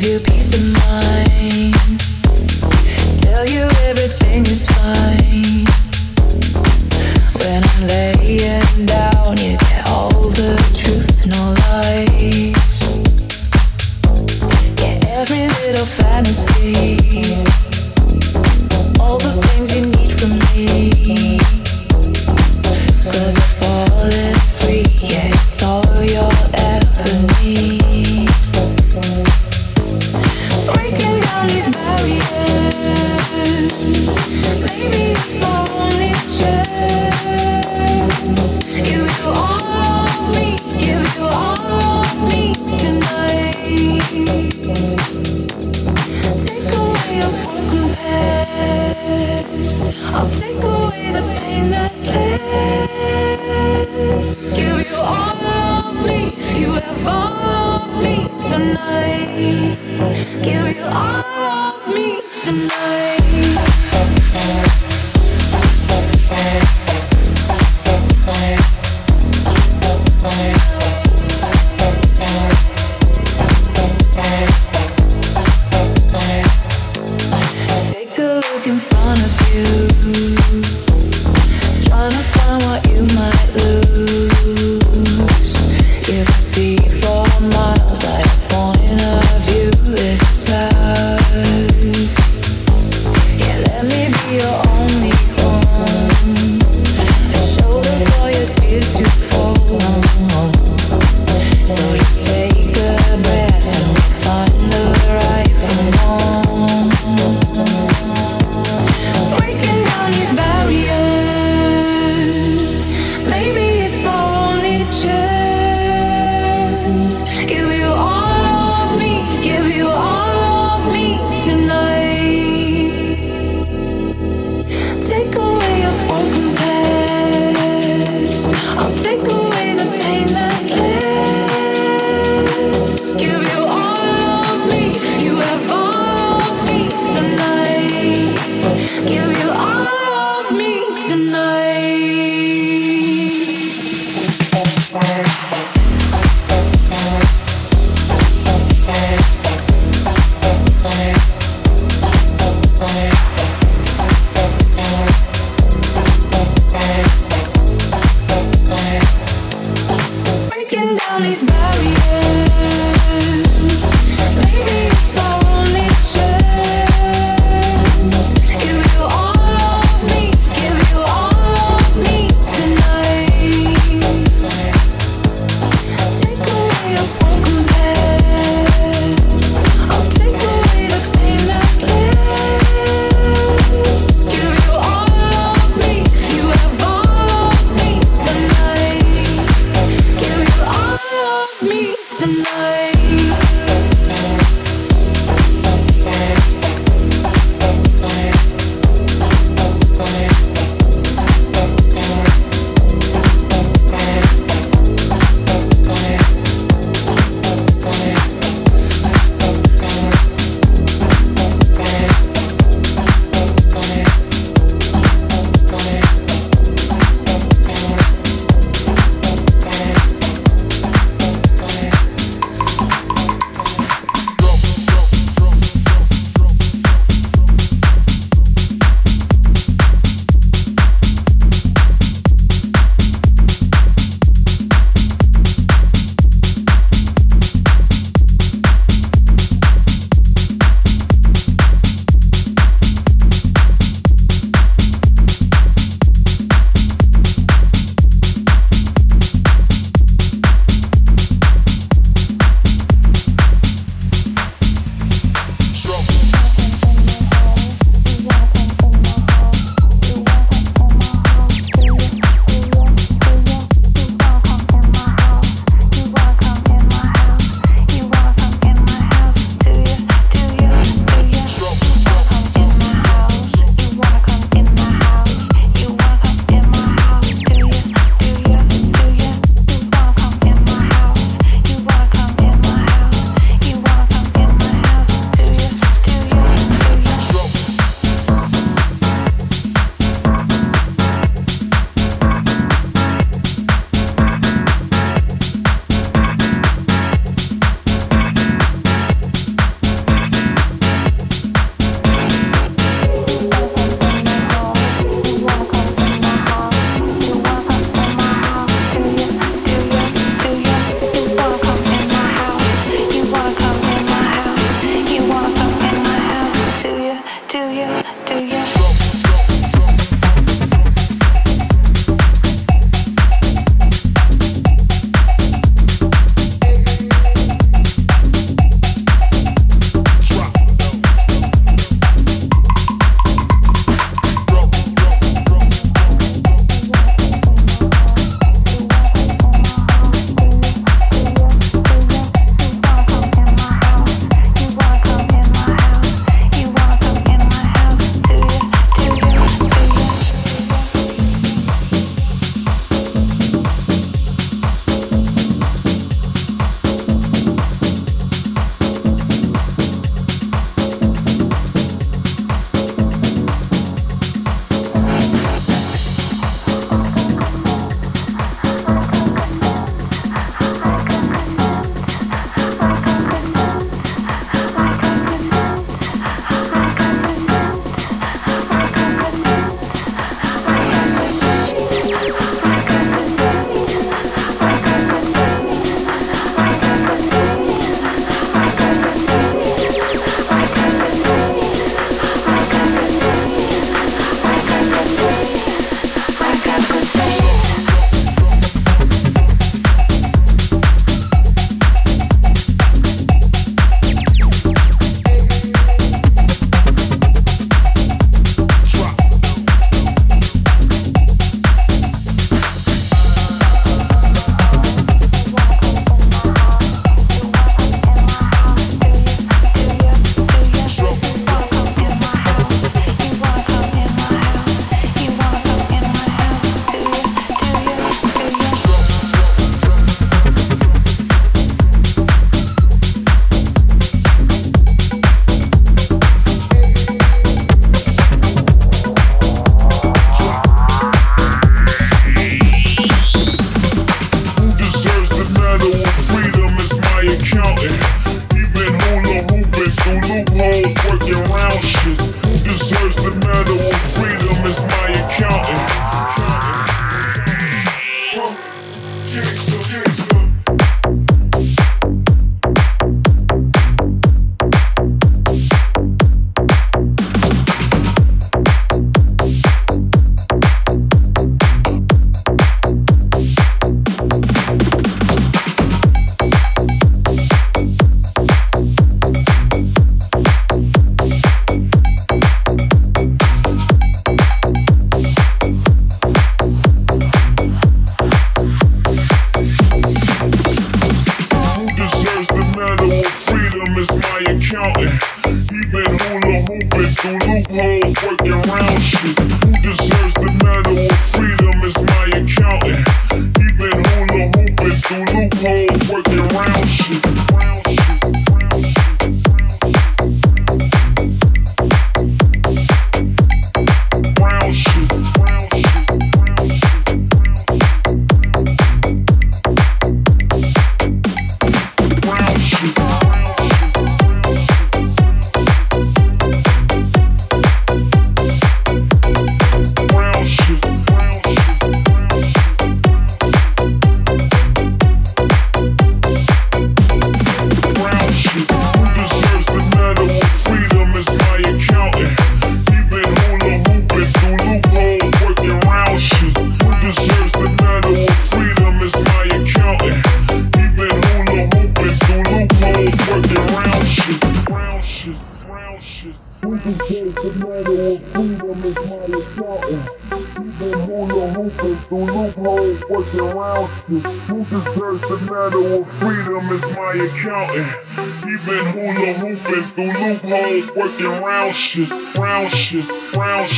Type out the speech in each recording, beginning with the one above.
give you peace of mind.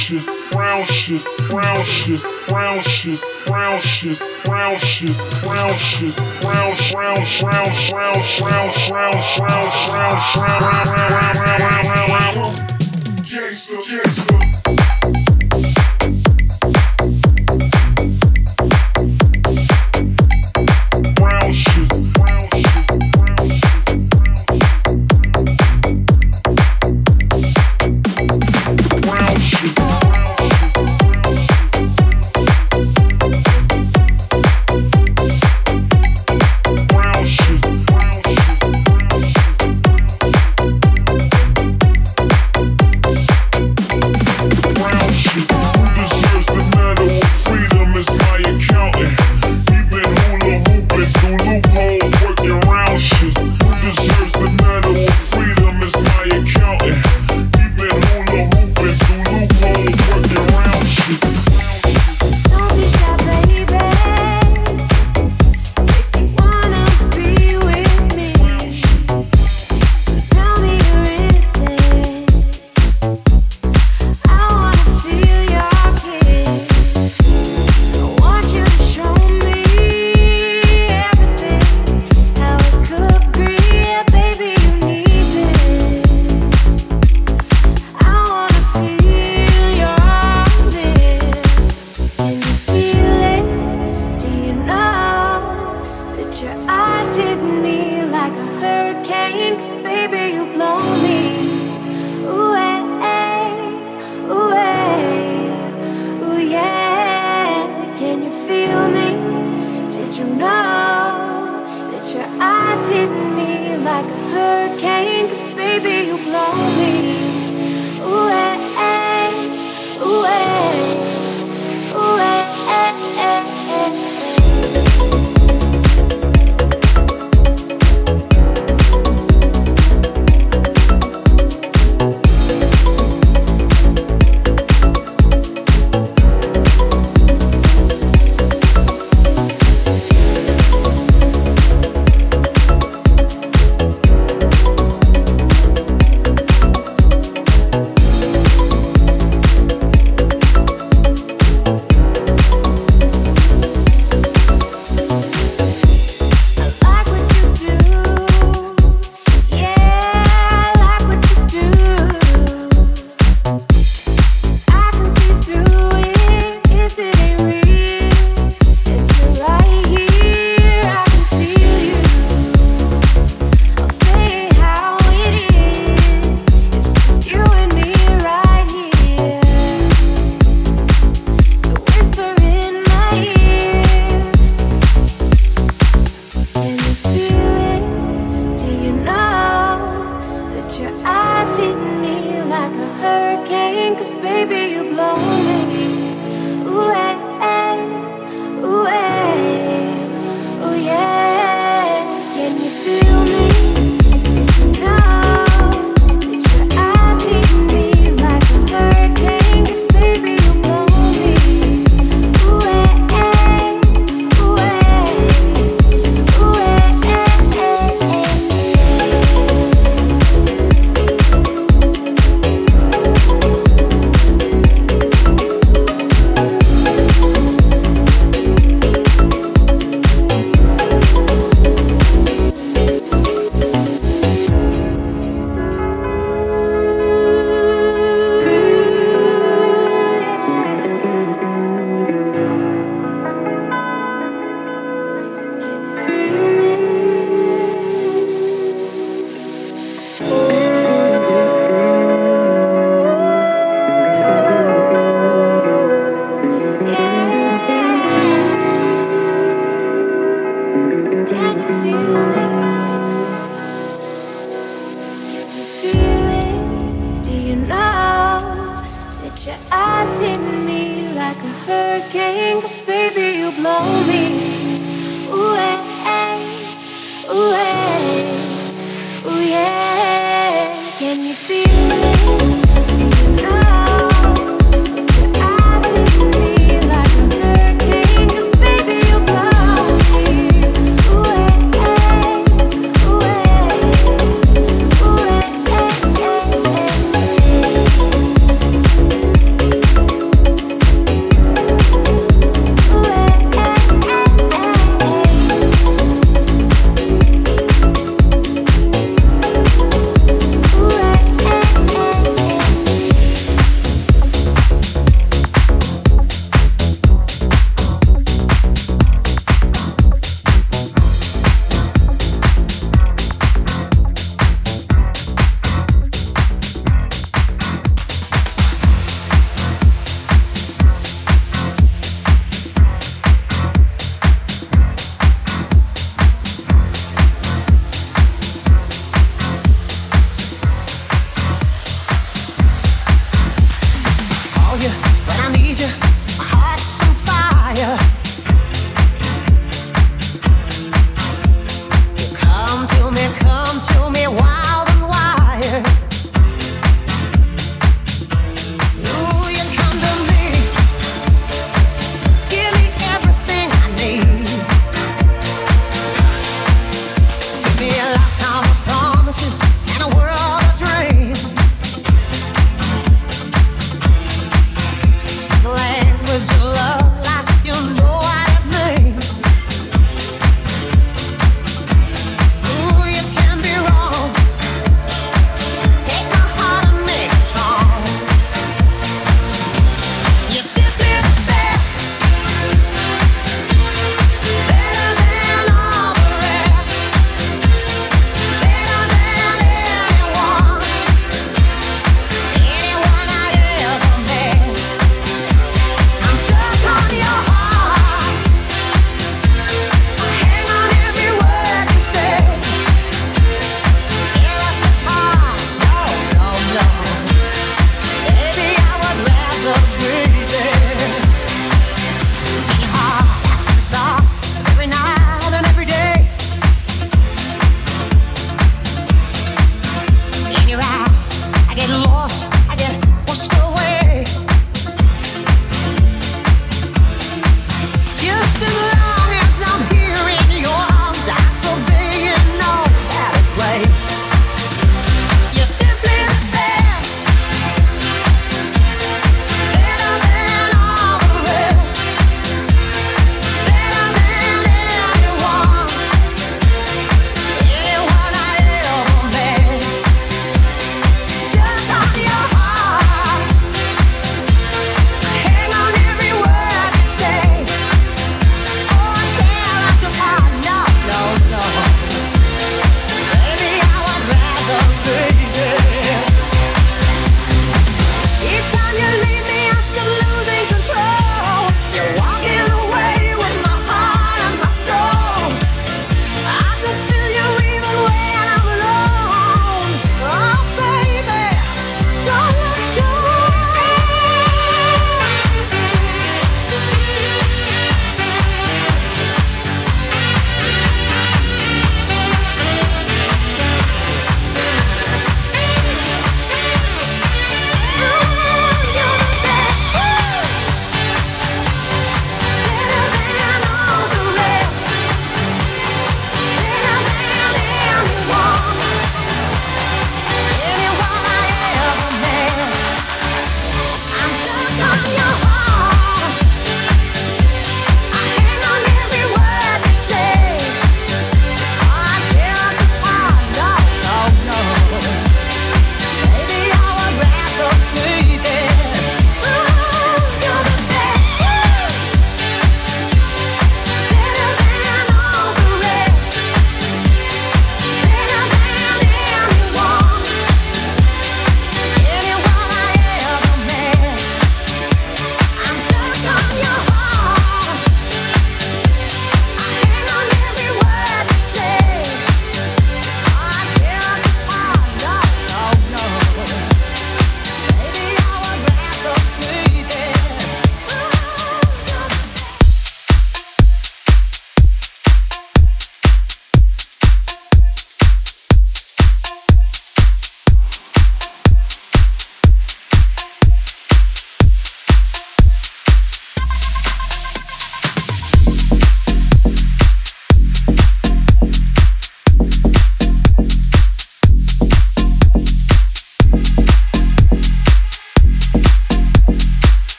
shit, brown shit, brown shit, brown shit, brown shit, brown shit, brown shit, brown brown brown brown brown brown brown brown brown brown brown brown brown brown brown brown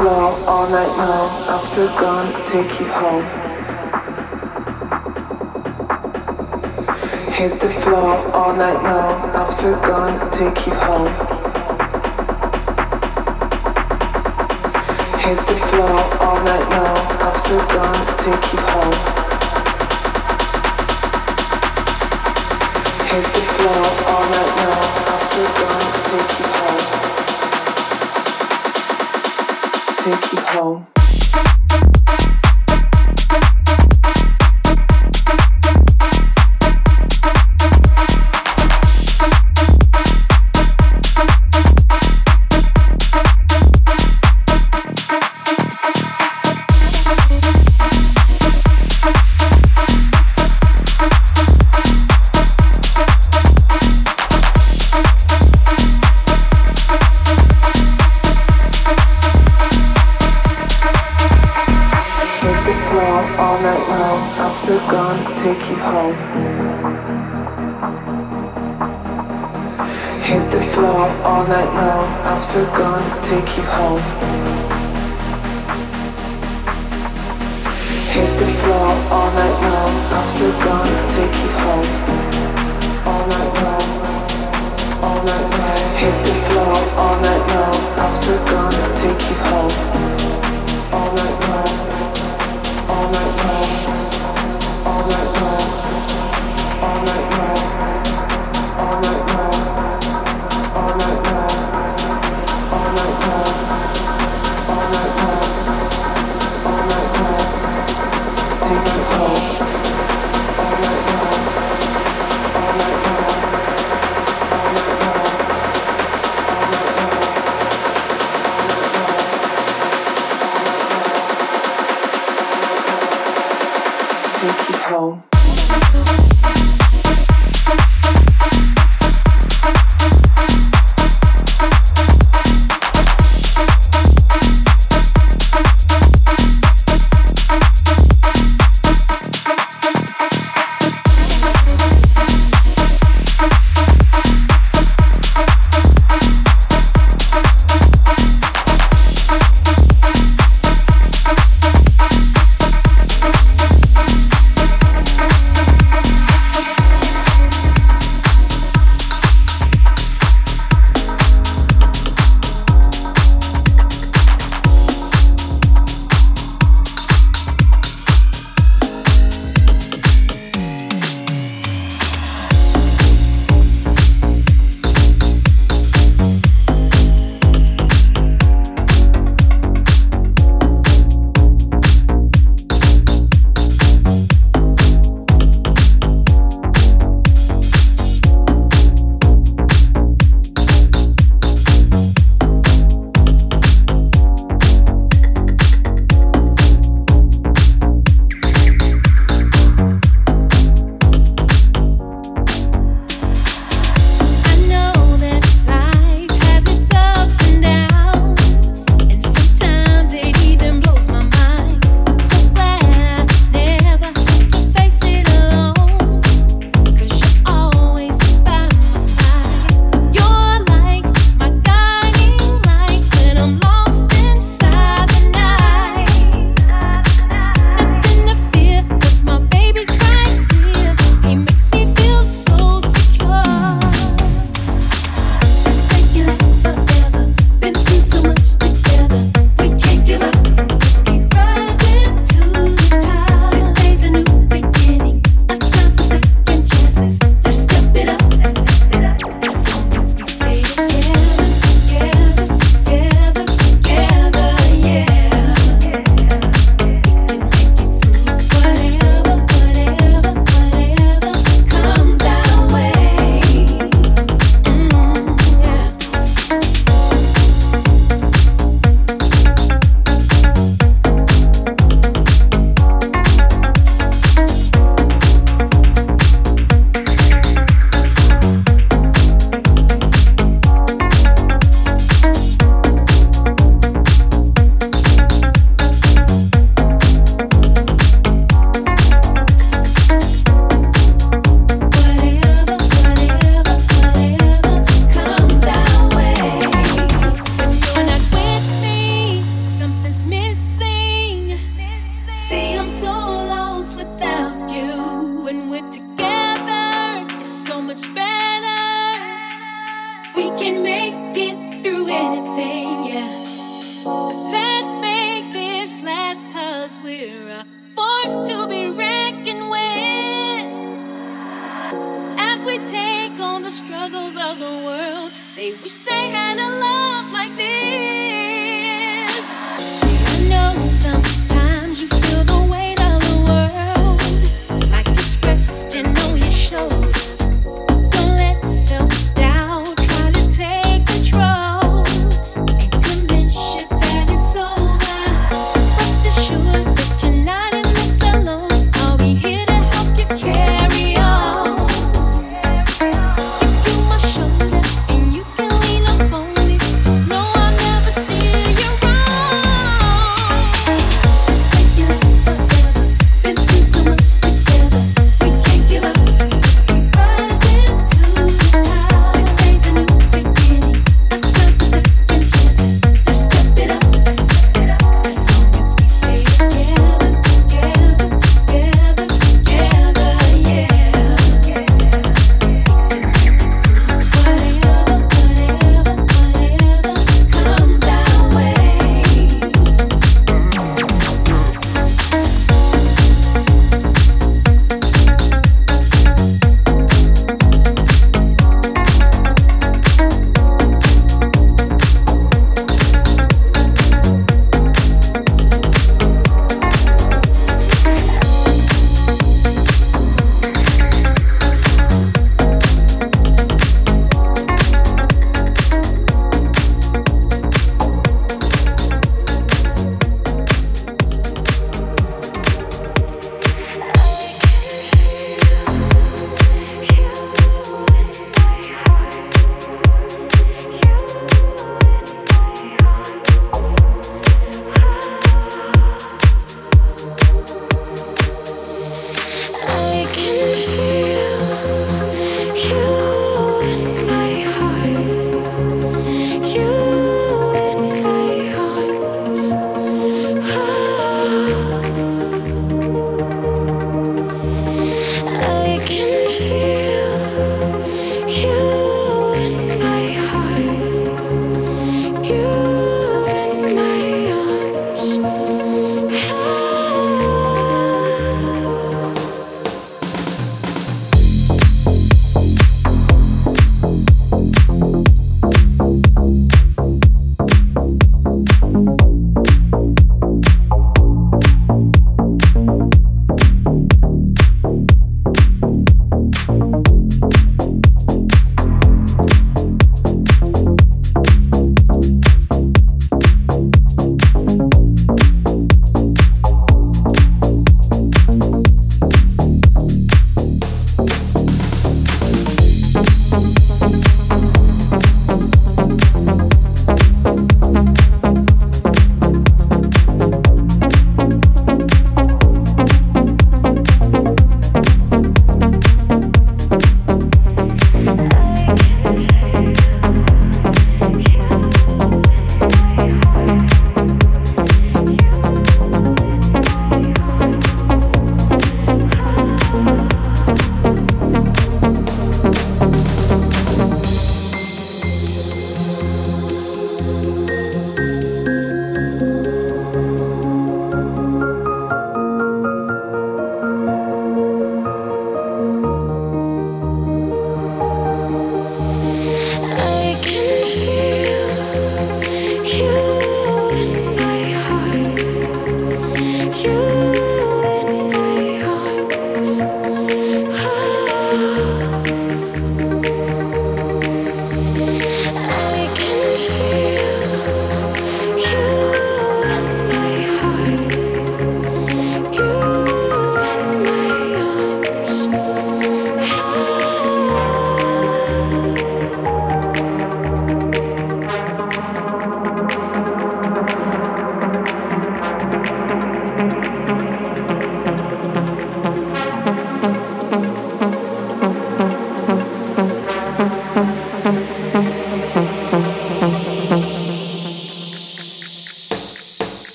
floor all night long. After gone, take you home. Hit the floor all night long. After gone, take you home. Hit the floor all night long. After gone, take you home. Hit the floor all night long. After gone, take you home take you home. monster gonna take you home. Hit the floor all night long. Monster gonna take you home. All night long. All night long. Hit the floor all night long. Monster gonna